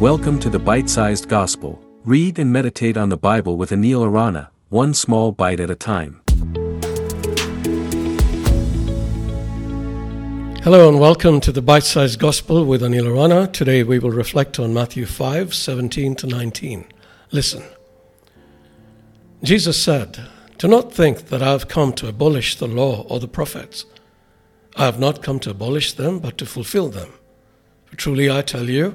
Welcome to the Bite Sized Gospel. Read and meditate on the Bible with Anil Arana, one small bite at a time. Hello and welcome to the Bite Sized Gospel with Anil Arana. Today we will reflect on Matthew 5 17 to 19. Listen. Jesus said, Do not think that I have come to abolish the law or the prophets. I have not come to abolish them, but to fulfill them. For truly I tell you,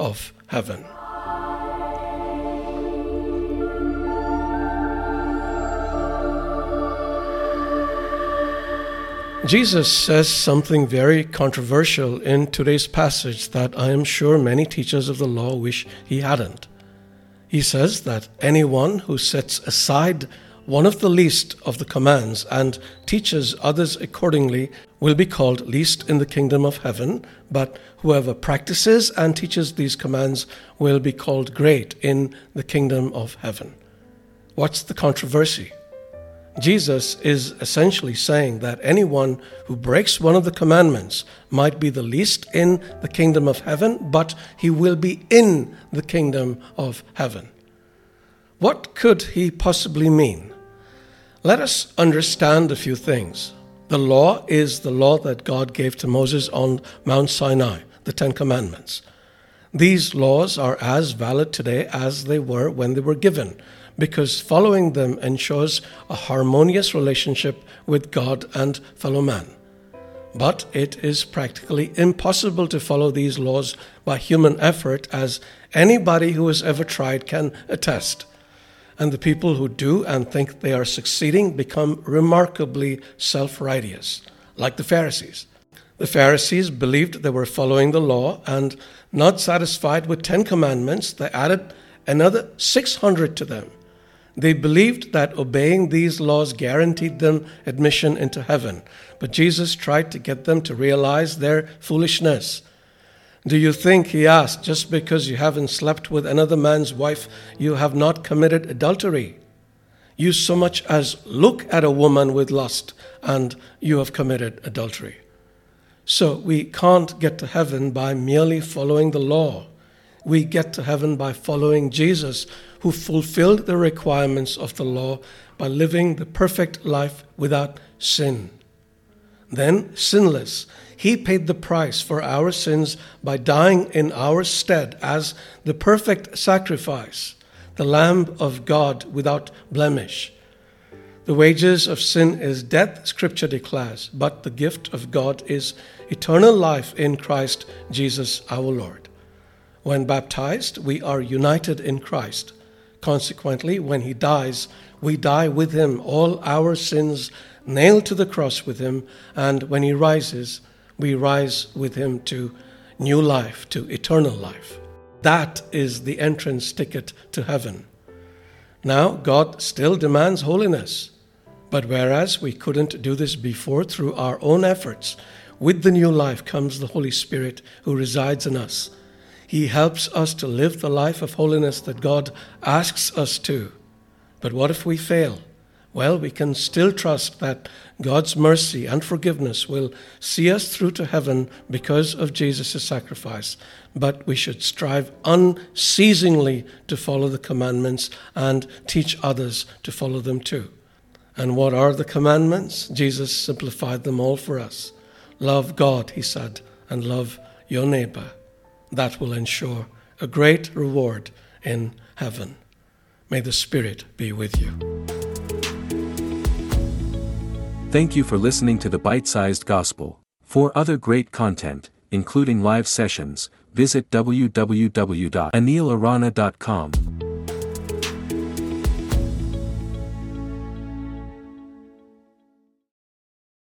of heaven. Jesus says something very controversial in today's passage that I am sure many teachers of the law wish he hadn't. He says that anyone who sets aside one of the least of the commands and teaches others accordingly will be called least in the kingdom of heaven, but whoever practices and teaches these commands will be called great in the kingdom of heaven. What's the controversy? Jesus is essentially saying that anyone who breaks one of the commandments might be the least in the kingdom of heaven, but he will be in the kingdom of heaven. What could he possibly mean? Let us understand a few things. The law is the law that God gave to Moses on Mount Sinai, the Ten Commandments. These laws are as valid today as they were when they were given, because following them ensures a harmonious relationship with God and fellow man. But it is practically impossible to follow these laws by human effort, as anybody who has ever tried can attest and the people who do and think they are succeeding become remarkably self righteous, like the Pharisees. The Pharisees believed they were following the law, and not satisfied with Ten Commandments, they added another 600 to them. They believed that obeying these laws guaranteed them admission into heaven, but Jesus tried to get them to realize their foolishness do you think, he asked, just because you haven't slept with another man's wife, you have not committed adultery? You so much as look at a woman with lust, and you have committed adultery. So we can't get to heaven by merely following the law. We get to heaven by following Jesus, who fulfilled the requirements of the law by living the perfect life without sin. Then, sinless, he paid the price for our sins by dying in our stead as the perfect sacrifice, the Lamb of God without blemish. The wages of sin is death, Scripture declares, but the gift of God is eternal life in Christ Jesus our Lord. When baptized, we are united in Christ. Consequently, when He dies, we die with Him, all our sins nailed to the cross with Him, and when He rises, we rise with him to new life, to eternal life. That is the entrance ticket to heaven. Now, God still demands holiness. But whereas we couldn't do this before through our own efforts, with the new life comes the Holy Spirit who resides in us. He helps us to live the life of holiness that God asks us to. But what if we fail? Well, we can still trust that God's mercy and forgiveness will see us through to heaven because of Jesus' sacrifice. But we should strive unceasingly to follow the commandments and teach others to follow them too. And what are the commandments? Jesus simplified them all for us. Love God, he said, and love your neighbor. That will ensure a great reward in heaven. May the Spirit be with you. Thank you for listening to the Bite Sized Gospel. For other great content, including live sessions, visit www.anilarana.com.